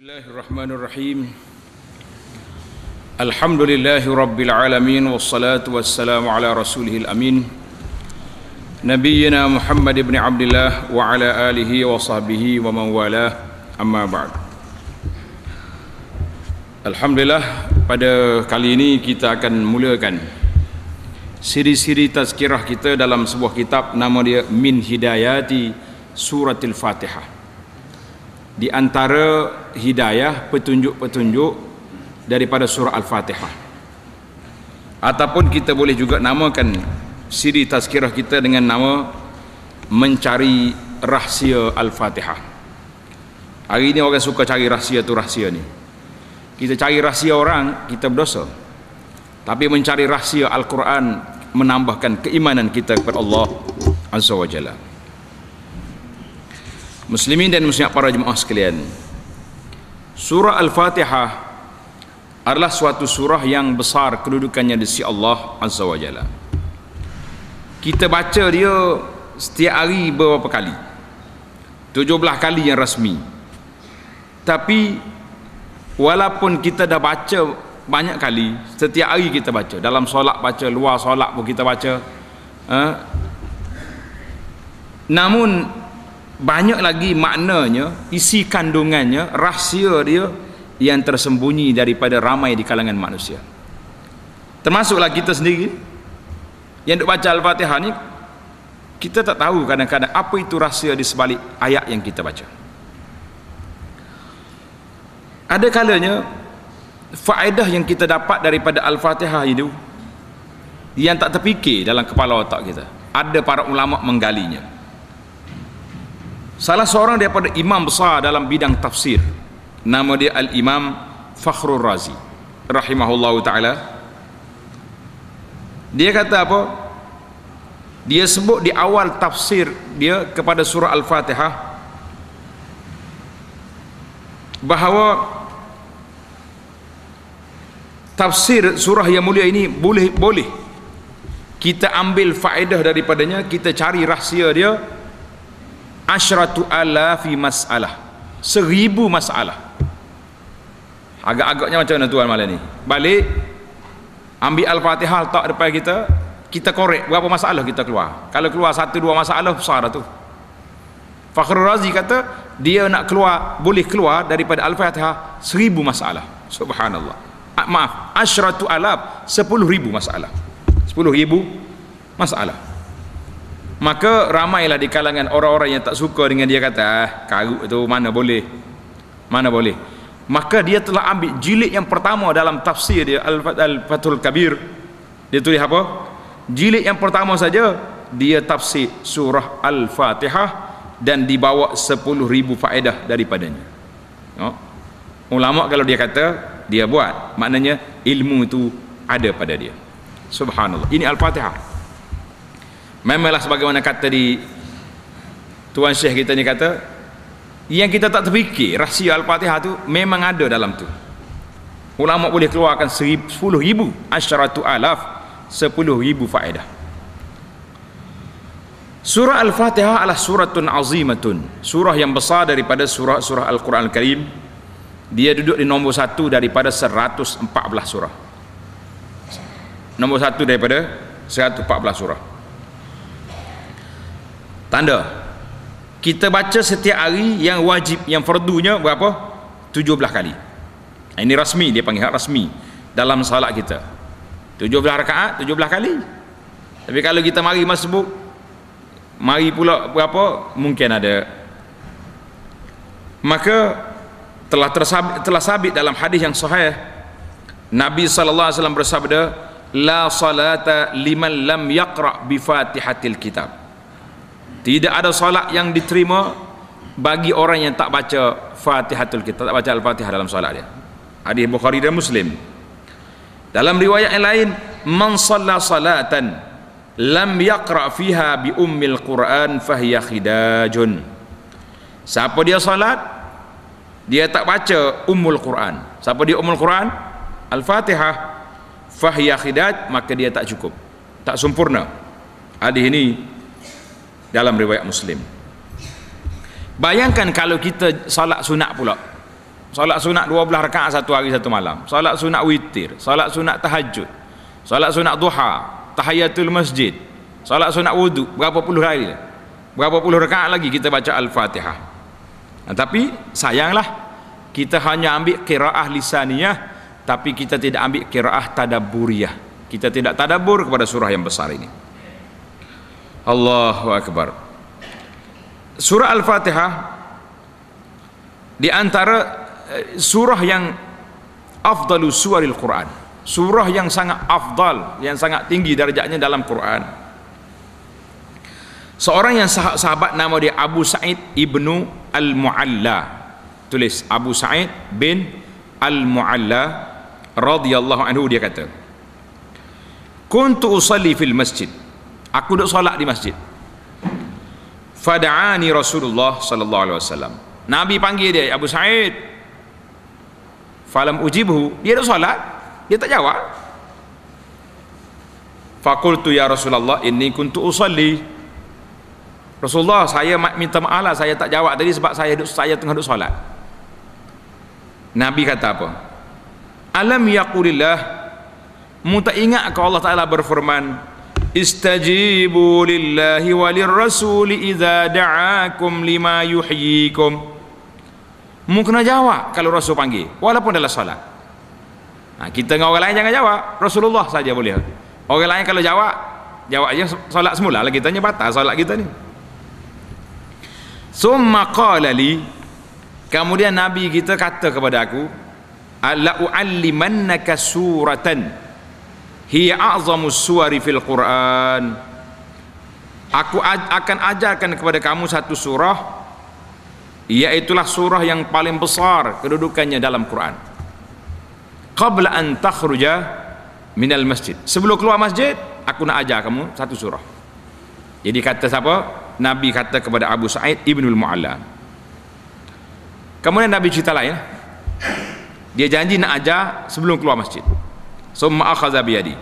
Bismillahirrahmanirrahim. Alhamdulillahi rabbil alamin wassalatu wassalamu ala rasulihil amin. Nabiyyina Muhammad ibn Abdullah wa ala alihi wa sahbihi wa man wala amma ba'd. Alhamdulillah pada kali ini kita akan mulakan siri-siri tazkirah kita dalam sebuah kitab nama dia Min Hidayati Suratul Fatihah di antara hidayah petunjuk-petunjuk daripada surah Al-Fatihah. Ataupun kita boleh juga namakan siri tazkirah kita dengan nama mencari rahsia Al-Fatihah. Hari ini orang suka cari rahsia tu rahsia ni. Kita cari rahsia orang, kita berdosa. Tapi mencari rahsia Al-Quran menambahkan keimanan kita kepada Allah Azza wa Jalla. Muslimin dan muslimat para jemaah sekalian. Surah Al-Fatihah adalah suatu surah yang besar kedudukannya di sisi Allah Azza wa Jalla. Kita baca dia setiap hari beberapa kali. 17 kali yang rasmi. Tapi walaupun kita dah baca banyak kali, setiap hari kita baca. Dalam solat baca, luar solat pun kita baca. Eh? Namun banyak lagi maknanya isi kandungannya rahsia dia yang tersembunyi daripada ramai di kalangan manusia. Termasuklah kita sendiri yang duk baca Al-Fatihah ni kita tak tahu kadang-kadang apa itu rahsia di sebalik ayat yang kita baca. Ada kalanya faedah yang kita dapat daripada Al-Fatihah itu yang tak terfikir dalam kepala otak kita ada para ulama menggalinya Salah seorang daripada imam besar dalam bidang tafsir. Nama dia Al-Imam Fakhrul Razi. Rahimahullah taala. Dia kata apa? Dia sebut di awal tafsir dia kepada surah Al-Fatihah bahawa tafsir surah yang mulia ini boleh boleh kita ambil faedah daripadanya kita cari rahsia dia asyratu alafi masalah. Seribu masalah. Agak-agaknya macam mana tuan malam ni? Balik ambil al-fatihah letak depan kita kita korek berapa masalah kita keluar. Kalau keluar satu dua masalah besar dah tu. Fakhrul Razi kata dia nak keluar boleh keluar daripada al-fatihah seribu masalah. Subhanallah. Ah, maaf asyratu alaf sepuluh ribu masalah. Sepuluh ribu masalah maka ramailah di kalangan orang-orang yang tak suka dengan dia kata ah karut tu mana boleh? Mana boleh? Maka dia telah ambil jilid yang pertama dalam tafsir dia Al-Fathul Kabir. Dia tulis apa? Jilid yang pertama saja dia tafsir surah Al-Fatihah dan dibawa 10,000 faedah daripadanya. No? ulama kalau dia kata dia buat. Maknanya ilmu itu ada pada dia. Subhanallah. Ini Al-Fatihah memanglah sebagaimana kata di tuan syekh kita ni kata yang kita tak terfikir rahsia al-fatihah tu memang ada dalam tu. Ulama boleh keluarkan 10 ribu asyaratu alaf 10 ribu faedah. Surah al-fatihah adalah suratun azimatun. Surah yang besar daripada surah-surah al-quran al-karim. Dia duduk di nombor satu daripada 114 surah. Nombor satu daripada 114 surah tanda. Kita baca setiap hari yang wajib yang fardunya berapa? 17 kali. Ini rasmi dia panggil rasmi dalam salat kita. 17 rakaat 17 kali. Tapi kalau kita mari masbuk mari pula berapa? Mungkin ada. Maka telah tersabit, telah sabit dalam hadis yang sahih Nabi sallallahu alaihi wasallam bersabda la salata liman lam yaqra bi fatihatil kitab tidak ada solat yang diterima bagi orang yang tak baca Fatihatul Kitab, tak baca Al-Fatihah dalam solat dia. Hadis Bukhari dan Muslim. Dalam riwayat yang lain, man shalla salatan lam yaqra fiha bi ummil Quran fahiya khidajun. Siapa dia salat dia tak baca ummul Quran. Siapa dia ummul Quran? Al-Fatihah fahiya khidaj maka dia tak cukup. Tak sempurna. Hadis ini dalam riwayat Muslim. Bayangkan kalau kita salat sunat pula. solat sunat 12 rakaat satu hari satu malam. Solat sunat witir solat sunat tahajud solat sunat duha tahiyatul masjid solat sunat wudu berapa puluh hari berapa puluh rakaat lagi kita baca al-fatihah. Nah, tapi sayanglah kita hanya ambil kiraah lisaniyah tapi kita tidak ambil kiraah tadaburiyah kita tidak tadabur kepada surah yang besar ini Allahu Akbar. Surah al-fatihah di antara surah yang afdalu suaril Quran surah yang sangat afdal yang sangat tinggi darjahnya dalam Quran. Seorang yang sahabat nama dia Abu Sa'id ibnu Al-Mu'alla. Tulis Abu Sa'id bin Al-Mu'alla radhiyallahu anhu dia kata kuntu usalli fil masjid aku duduk solat di masjid. Fada'ani Rasulullah sallallahu alaihi wasallam. Nabi panggil dia Abu Sa'id. Falam ujibhu dia dah solat dia tak jawab. Fakultu ya Rasulullah inni kuntu usalli. Rasulullah saya minta maaf lah saya tak jawab tadi sebab saya duduk, saya tengah duduk solat. Nabi kata apa? Alam yaqulillah. Mu tak ingat ke Allah Ta'ala berfirman lillahi walir rasuli idha da'akum lima yuhyikum. Mu kena jawab kalau Rasul panggil walaupun dalam solat. Ha, kita dengan orang lain jangan jawab Rasulullah saja boleh. Orang lain kalau jawab jawab aja solat semula lah kita batal solat kita ni. Summa qala li kemudian Nabi kita kata kepada aku la uallimannaka suratan hiya a'zamu suwari fil Quran. Aku akan ajarkan kepada kamu satu surah iaitulah surah yang paling besar kedudukannya dalam Quran. Qabla an takhruja minal masjid. Sebelum keluar masjid aku nak ajar kamu satu surah. Jadi kata siapa? Nabi kata kepada Abu Sa'id Ibnul Mu'alla kemudian Nabi cerita lain. Dia janji nak ajar sebelum keluar masjid summa akhadha biyadi.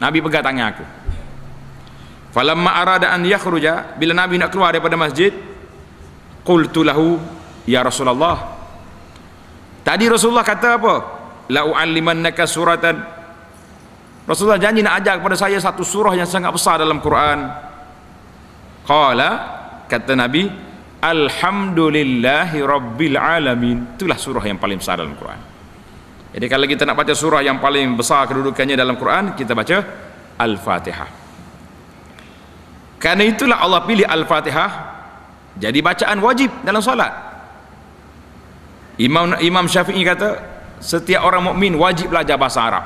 Nabi pegang tangan aku. Falamma arada an yakhruja bila Nabi nak keluar daripada masjid qultu lahu ya Rasulullah. Tadi Rasulullah kata apa? La uallimannaka suratan. Rasulullah janji nak ajar kepada saya satu surah yang sangat besar dalam Quran. Qala kata Nabi alhamdulillahi rabbil alamin. Itulah surah yang paling besar dalam Quran jadi kalau kita nak baca surah yang paling besar kedudukannya dalam Quran kita baca Al-Fatihah. Karena itulah Allah pilih Al-Fatihah jadi bacaan wajib dalam solat. Imam Imam Syafi'i kata setiap orang mukmin wajib belajar bahasa Arab.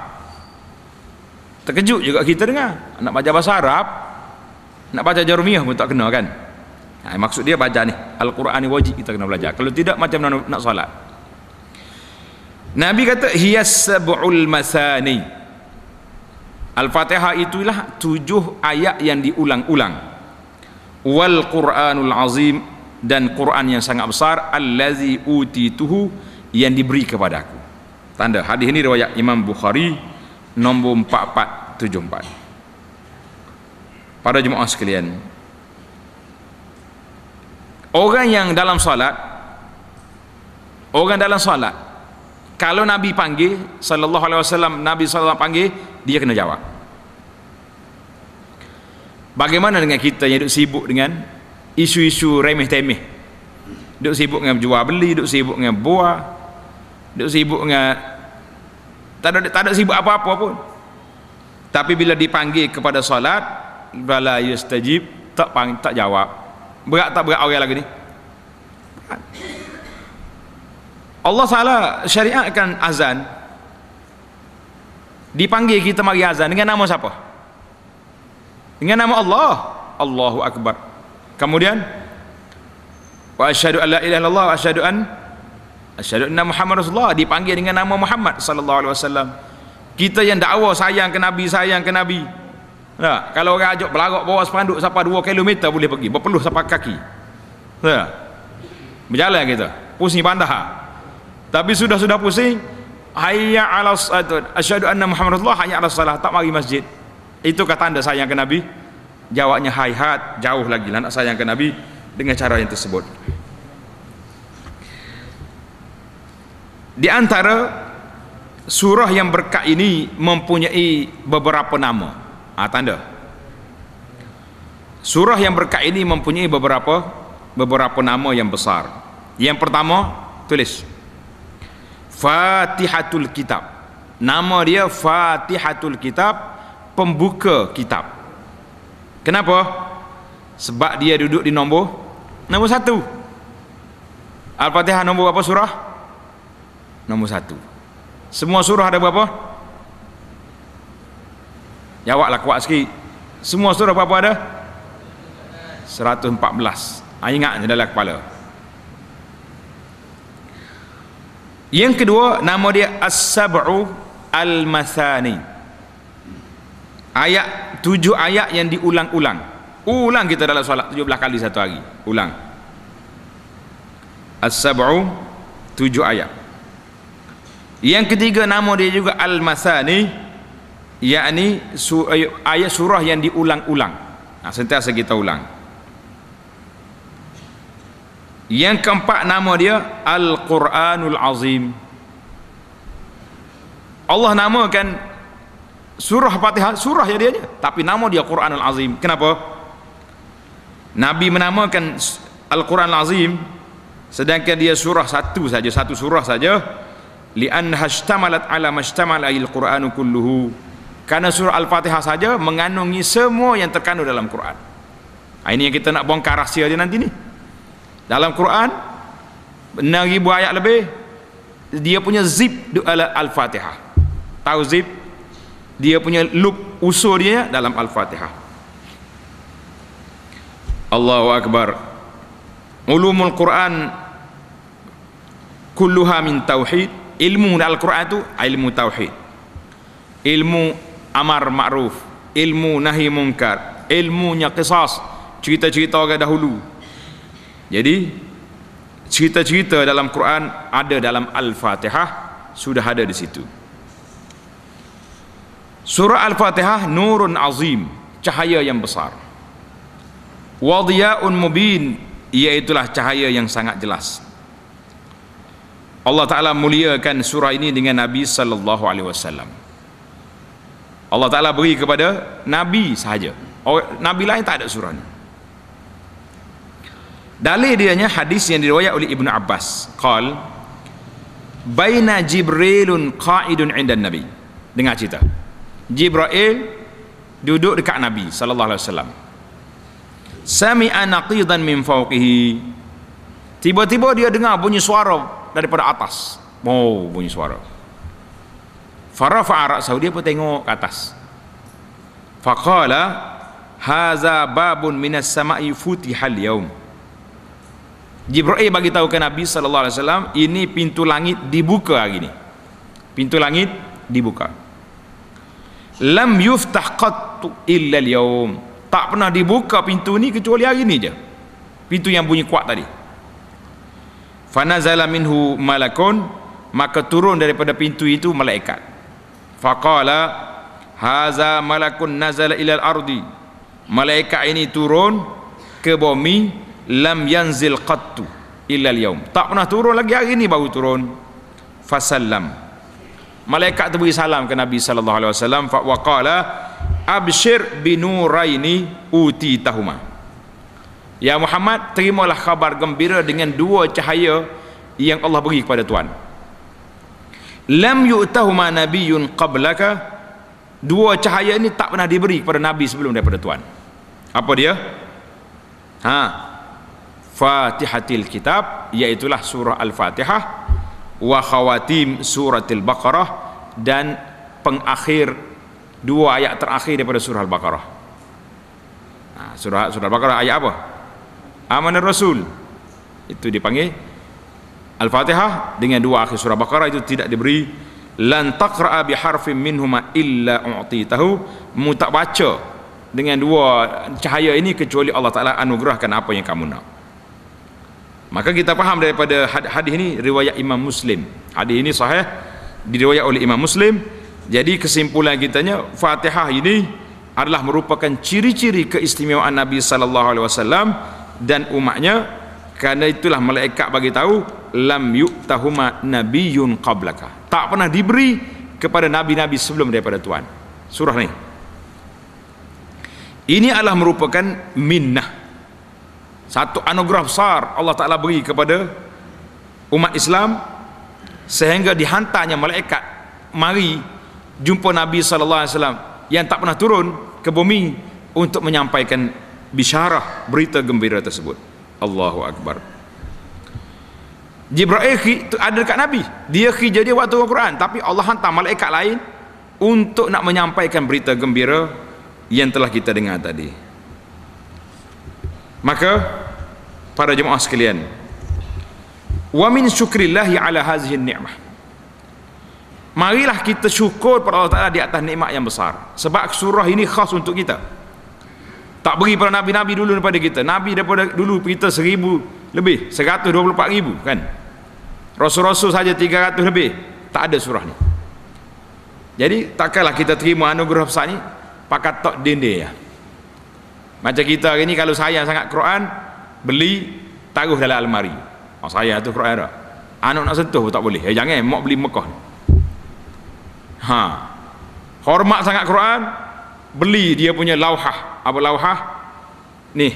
Terkejut juga kita dengar. Nak baca bahasa Arab nak baca jarumiyah pun tak kena kan? Ha, maksud dia baca ni. Al-Quran ni wajib kita kena belajar. Kalau tidak macam mana nak solat Nabi kata hiyas sab'ul masani Al-Fatihah itulah tujuh ayat yang diulang-ulang wal Quranul Azim dan Quran yang sangat besar allazi utituhu yang diberi kepada aku. Tanda hadis ini riwayat Imam Bukhari nombor 4474. Para jemaah sekalian, orang yang dalam solat orang dalam solat kalau Nabi panggil sallallahu alaihi wasallam Nabi sallallahu panggil dia kena jawab Bagaimana dengan kita yang duduk sibuk dengan isu-isu remeh-temeh? Duduk sibuk dengan jual beli, duduk sibuk dengan buah, duduk sibuk dengan tak ada tak ada sibuk apa-apa pun. Tapi bila dipanggil kepada solat, bala yastajib, tak pang, tak jawab. Berat tak berat orang lagi ni? Allah salah syariatkan azan. Dipanggil kita mari azan dengan nama siapa? dengan nama Allah. Allahu Akbar. Kemudian wa asyhadu an la ilaha illallah wa asyhadu an asyhadu anna Muhammad Rasulullah. Dipanggil dengan nama Muhammad sallallahu alaihi wasallam. Kita yang dakwa sayang ke nabi sayang ke nabi. Nah, kalau orang ajak berlarak bawa sepanduk sampai 2 km boleh pergi. Berpeluh sampai kaki. Nah, berjalan kita. Pusing pandah tapi sudah-sudah pusing hayya ala asyhadu anna Muhammad Rasulullah hayya ala salah tak mari masjid. Itu kata anda sayang ke Nabi? Jawabnya hayat jauh lagi lah nak sayang ke Nabi dengan cara yang tersebut. Di antara surah yang berkat ini mempunyai beberapa nama. Ha, tanda surah yang berkat ini mempunyai beberapa beberapa nama yang besar. Yang pertama tulis Fatihatul Kitab nama dia Fatihatul Kitab pembuka kitab kenapa? sebab dia duduk di nombor nombor satu Al-Fatihah nombor berapa surah? nombor satu semua surah ada berapa? jawablah kuat sikit semua surah berapa ada? 114 ha, ingat je dalam kepala yang kedua nama dia As-Sab'u Al-Mathani. Ayat tujuh ayat yang diulang-ulang. Ulang kita dalam solat 17 kali satu hari. Ulang. As-Sab'u tujuh ayat. Yang ketiga nama dia juga Al-Masani yakni ayat surah yang diulang-ulang. Nah, sentiasa kita ulang. Yang keempat nama dia Al-Quranul Azim. Allah namakan surah Fatihah surah ya dia, dia tapi nama dia Quranul Azim. Kenapa? Nabi menamakan Al-Quranul Azim sedangkan dia surah satu saja, satu surah saja li'annaha ishtamalat ala mashtamala al-Qur'anu kulluhu karena surah Al-Fatihah saja mengandungi semua yang terkandung dalam Quran ha, ini yang kita nak bongkar rahsia dia nanti ni dalam Quran 6000 ayat lebih dia punya zip Al-Fatihah. Tahu zip? Dia punya loop usul dia dalam Al-Fatihah. Allahu Akbar. Ulumul Quran kulluha min tauhid. Ilmu dalam Al-Quran itu ilmu tauhid. Ilmu amar ma'ruf. Ilmu nahi mungkar. Ilmunya qisas. Cerita-cerita orang dahulu jadi cerita-cerita dalam Quran ada dalam Al-Fatihah sudah ada di situ surah Al-Fatihah nurun azim cahaya yang besar wadiya'un mubin iaitulah cahaya yang sangat jelas Allah Taala muliakan surah ini dengan Nabi sallallahu alaihi wasallam. Allah Taala beri kepada nabi sahaja. Nabi lain tak ada surah ini. Dalil dianya hadis yang diriwayat oleh Ibnu Abbas. Qal Baina Jibrilun qa'idun 'inda Nabi. Dengar cerita. Jibril duduk dekat Nabi sallallahu alaihi wasallam. Sami'a naqidan min fawqihi. Tiba-tiba dia dengar bunyi suara daripada atas oh bunyi suara farafa ra'sahu dia pun tengok ke atas faqala haza babun minas sama'i futihal yaum Jibril bagi tahu ke Nabi sallallahu alaihi wasallam ini pintu langit dibuka hari ini. Pintu langit dibuka. Lam yuftah qattu illa al-yawm. Tak pernah dibuka pintu ni kecuali hari ini je. Pintu yang bunyi kuat tadi. Fanazala minhu malakun maka turun daripada pintu itu malaikat. Faqala haza malakun nazala ilal ardi. Malaikat ini turun ke bumi lam yanzil qattu illa al tak pernah turun lagi hari ini baru turun fasallam malaikat tu beri salam ke nabi sallallahu alaihi wasallam fa waqala abshir binuraini utitahuma Ya Muhammad terimalah khabar gembira dengan dua cahaya yang Allah beri kepada Tuhan. Lam yu'tahuma nabiyyun qablaka dua cahaya ini tak pernah diberi kepada nabi sebelum daripada Tuhan. Apa dia? Ha. Fatihatil kitab iaitu surah Al-Fatihah wa khawatim suratil Baqarah dan pengakhir dua ayat terakhir daripada surah Al-Baqarah. Ha, surah surah Al-Baqarah ayat apa? amanah rasul itu dipanggil al-fatihah dengan dua akhir surah baqarah itu tidak diberi lan taqra'a bi harfin minhuma illa u'titahu mu tak baca dengan dua cahaya ini kecuali Allah Taala anugerahkan apa yang kamu nak maka kita faham daripada hadis ini riwayat Imam Muslim. Hadis ini sahih diriwayat oleh Imam Muslim. Jadi kesimpulan kitanya Fatihah ini adalah merupakan ciri-ciri keistimewaan Nabi sallallahu alaihi wasallam dan umatnya. Kerana itulah malaikat bagi tahu lam yu'tahuma nabiyyun qablaka. Tak pernah diberi kepada nabi-nabi sebelum daripada Tuhan surah ni. Ini adalah merupakan minnah satu anugerah besar Allah Ta'ala beri kepada umat Islam sehingga dihantarnya malaikat mari jumpa Nabi SAW yang tak pernah turun ke bumi untuk menyampaikan bisyarah berita gembira tersebut. Allahu Akbar. Jibril ada dekat Nabi. Dia kerja dia waktu Al-Quran tapi Allah hantar malaikat lain untuk nak menyampaikan berita gembira yang telah kita dengar tadi. Maka para jemaah sekalian wa min syukrillahi ala hazihi ni'mah. Marilah kita syukur pada Allah Ta'ala di atas nikmat yang besar. Sebab surah ini khas untuk kita. Tak beri pada Nabi-Nabi dulu daripada kita. Nabi daripada dulu kita seribu lebih 124 ribu kan? Rasul-Rasul saja 300 lebih. Tak ada surah ni. Jadi takkanlah kita terima anugerah besar ni pakat tok dende ya macam kita hari ni kalau sayang sangat Quran beli taruh dalam almari. Oh, saya tu dah anak nak sentuh pun tak boleh. Eh, jangan mak beli Mekah ha. Hormat sangat Quran beli dia punya lauhah. Apa lauhah? Ni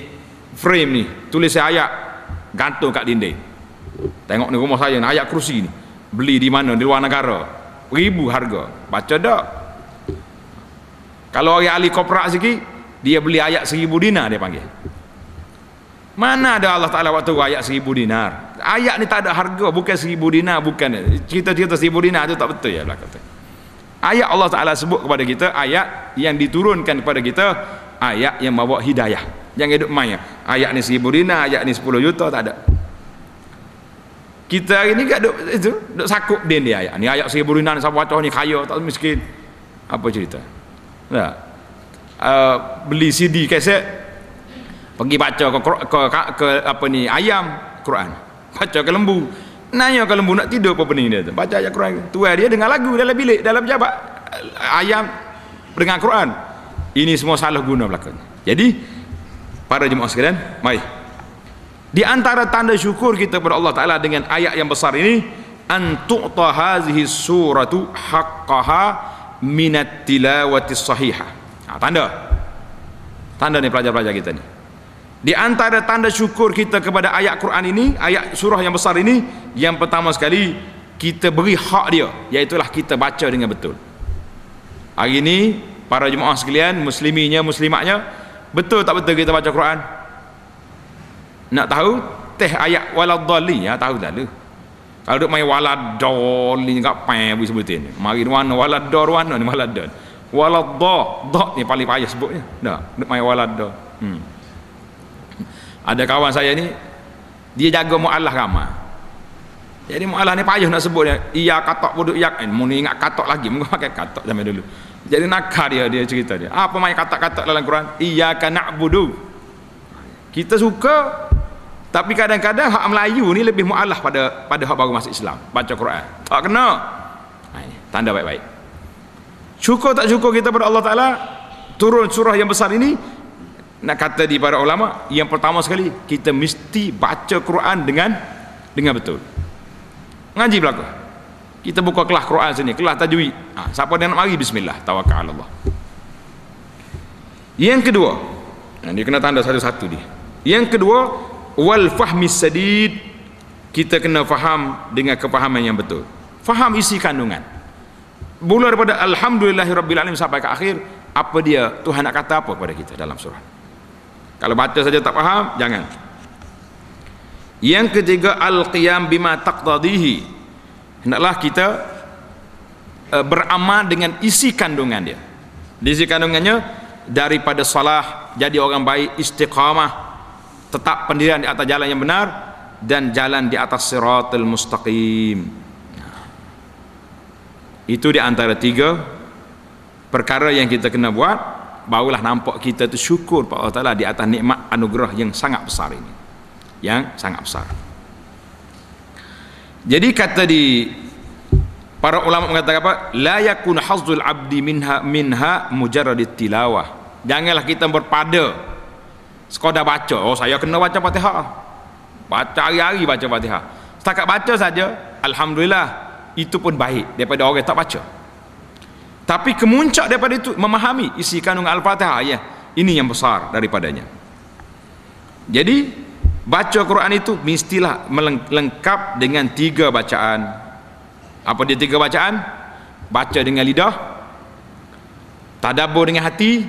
frame ni. Tulis ayat gantung kat dinding. Tengok ni rumah saya ni ayat kerusi ni. Beli di mana? Di luar negara. Ribu harga. Baca tak kalau orang ahli koprak sikit dia beli ayat seribu dinar dia panggil mana ada Allah Ta'ala waktu ayat seribu dinar? Ayat ni tak ada harga bukan seribu dinar bukan. Cerita-cerita seribu dinar tu tak betul ya belakang tu. Ayat Allah Ta'ala sebut kepada kita ayat yang diturunkan kepada kita ayat yang membawa hidayah. Jangan hidup main ayat ni seribu dina ayat ni sepuluh juta tak ada. Kita hari ni kan duk, itu, duk sakut din dia ayat ni. Ayat seribu dina ni siapa ni kaya tak miskin. Apa cerita? Tak uh, beli CD kaset pergi baca ke, ke, ke, ke apa ni ayam Quran baca ke lembu Nanya kalau lembu nak tidur apa pening dia tu. Baca ayat Quran. Tuan dia dengar lagu dalam bilik, dalam jabat. Ayam dengar Quran. Ini semua salah guna belakang. Jadi para jemaah sekalian, mari. Di antara tanda syukur kita kepada Allah Taala dengan ayat yang besar ini, an tu'ta hazihi suratu haqqaha minat tilawati sahihah. Ha, tanda. Tanda ni pelajar-pelajar kita ni. Di antara tanda syukur kita kepada ayat Quran ini, ayat surah yang besar ini, yang pertama sekali kita beri hak dia, iaitulah kita baca dengan betul. Hari ini para jemaah sekalian, musliminya, muslimatnya, betul tak betul kita baca Quran? Nak tahu? Teh ayat waladhdallin, ya tahu dah lu. Kalau duk main waladhdallin kat pai bu sebutin. Mari mana waladdar mana ni waladdar. Waladdah, dah ni paling payah sebutnya. Dah, duk main waladdar. Hmm ada kawan saya ni dia jaga mu'allah ramah jadi mu'allah ni payah nak sebut dia iya katok buduk yak eh, mu ingat katok lagi mu pakai katok zaman dulu. Jadi nakar dia dia cerita dia. Apa main katok-katok dalam Quran? Iya kan na'budu. Kita suka tapi kadang-kadang hak Melayu ni lebih mu'allah pada pada hak baru masuk Islam baca Quran. Tak kena. Ha, tanda baik-baik. Syukur tak syukur kita pada Allah Ta'ala turun surah yang besar ini nak kata di para ulama yang pertama sekali kita mesti baca Quran dengan dengan betul. Ngaji berlaku kita buka kelas Quran sini kelas tajwid. Ha, siapa yang nak mari bismillah tawakal Allah yang kedua nah, dia kena tanda satu-satu dia. Yang kedua wal fahmi sadid. Kita kena faham dengan kefahaman yang betul. Faham isi kandungan. Mula daripada alhamdulillahirabbil sampai ke akhir apa dia Tuhan nak kata apa kepada kita dalam surah kalau baca saja tak faham jangan. Yang ketiga al-qiyam bima taqtadihi. Hendaklah kita uh, beramal dengan isi kandungan dia. Isi kandungannya daripada salah jadi orang baik istiqamah tetap pendirian di atas jalan yang benar dan jalan di atas siratul mustaqim. Itu di antara tiga perkara yang kita kena buat barulah nampak kita tu syukur pada Allah Ta'ala di atas nikmat anugerah yang sangat besar ini. Yang sangat besar. Jadi kata di para ulama mengatakan apa? La yakun hazzul abdi minha minha mujarrad tilawah. Janganlah kita berpada sekadar baca oh saya kena baca Fatihah. Baca hari-hari baca Fatihah. Setakat baca saja alhamdulillah itu pun baik daripada orang yang tak baca tapi kemuncak daripada itu memahami isi kandungan al-fatihah ya ini yang besar daripadanya. Jadi baca Quran itu mestilah lengkap dengan tiga bacaan. Apa dia tiga bacaan? Baca dengan lidah tadabbur dengan hati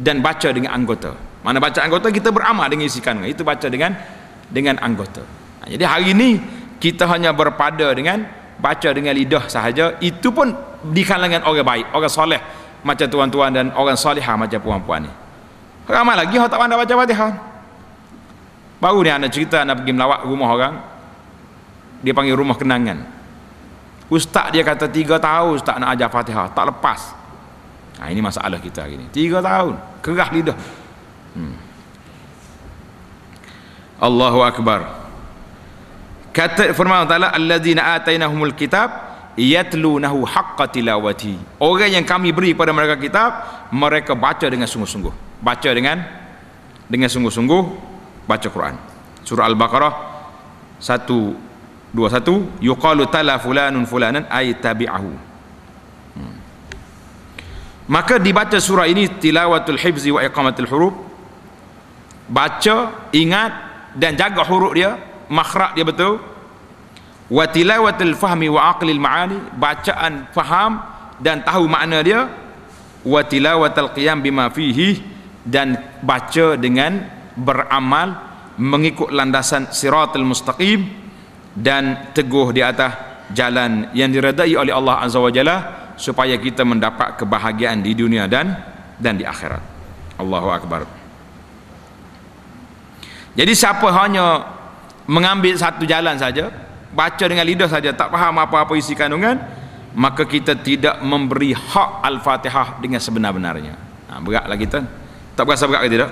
dan baca dengan anggota. Mana baca anggota kita beramal dengan isi kandungan. Itu baca dengan dengan anggota. Jadi hari ini kita hanya berpada dengan baca dengan lidah sahaja. Itu pun di kalangan orang baik orang soleh macam tuan-tuan dan orang solehah macam puan-puan ni. Ramai lagi orang tak pandai baca fatihah. Baru ni anak cerita anak pergi melawat rumah orang. Dia panggil rumah kenangan. Ustaz dia kata tiga tahun ustaz nak ajar fatihah tak lepas. Ha, ini masalah kita hari ni. Tiga tahun kerah lidah. Hmm. Allahu Akbar. Kata firman Allah Ta'ala alladzina atainahumul kitab yatlunahu haqqa tilawati. Orang yang kami beri pada mereka kitab mereka baca dengan sungguh-sungguh. Baca dengan dengan sungguh-sungguh baca Quran. Surah Al-Baqarah 121 yuqalu tala fulanun fulanan ay tabi'ahu. Hmm. maka dibaca surah ini tilawatul hifzi wa iqamatul huruf. Baca ingat dan jaga huruf dia. Makhraj dia betul wa tilawatul fahmi wa aqlil ma'ani bacaan faham dan tahu makna dia wa tilawatul qiyam bima fihi dan baca dengan beramal mengikut landasan siratul mustaqim dan teguh di atas jalan yang diredai oleh Allah Azza wa Jalla supaya kita mendapat kebahagiaan di dunia dan dan di akhirat. Allahu akbar. Jadi siapa hanya mengambil satu jalan saja baca dengan lidah saja tak faham apa-apa isi kandungan maka kita tidak memberi hak al-fatihah dengan sebenar-benarnya. Ha, beratlah kita. Tak berasa berat ke tidak?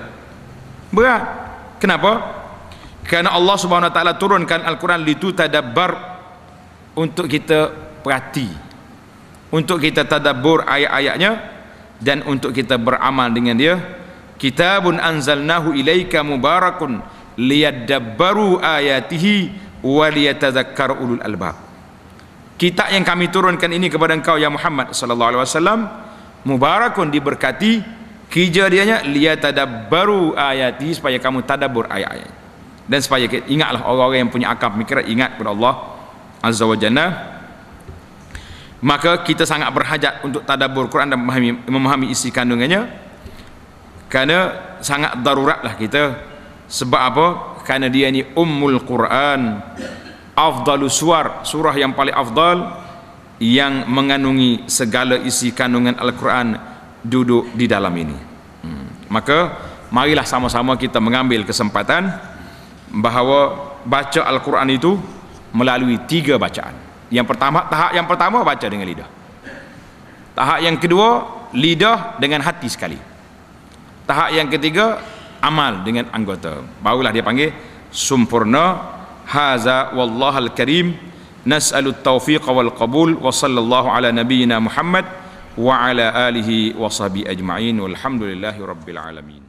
Berat. Kenapa? Kerana Allah subhanahu wa ta'ala turunkan Al-Quran litu tadabbar untuk kita perhati. Untuk kita tadabbur ayat-ayatnya dan untuk kita beramal dengan dia. Kitabun anzalnahu ilaika mubarakun liyadabbaru ayatihi wa liyatadhakkar ulul albab kitab yang kami turunkan ini kepada engkau ya Muhammad sallallahu alaihi wasallam mubarakun diberkati. Kerja dianya liyatadabbaru ayati supaya kamu tadabbur ayat-ayat. Dan supaya ingatlah orang-orang yang punya akal pemikiran ingat kepada Allah azza wa jalla. Maka kita sangat berhajat untuk tadabbur Quran dan memahami, memahami isi kandungannya. Kerana sangat daruratlah kita. Sebab apa kerana dia ni ummul quran. Afdalus suar surah yang paling afdal yang mengandungi segala isi kandungan al-Quran duduk di dalam ini. Hmm. maka marilah sama-sama kita mengambil kesempatan bahawa baca al-Quran itu melalui tiga bacaan. Yang pertama tahap yang pertama baca dengan lidah. Tahap yang kedua lidah dengan hati sekali. Tahap yang ketiga amal dengan anggota. Barulah dia panggil sempurna. Haza wallahal karim. Nas'alu taufiq wal qabul. Wa sallallahu ala nabiyyina muhammad wa ala alihi wa sahbihi ajma'in. Walhamdulillahi rabbil alamin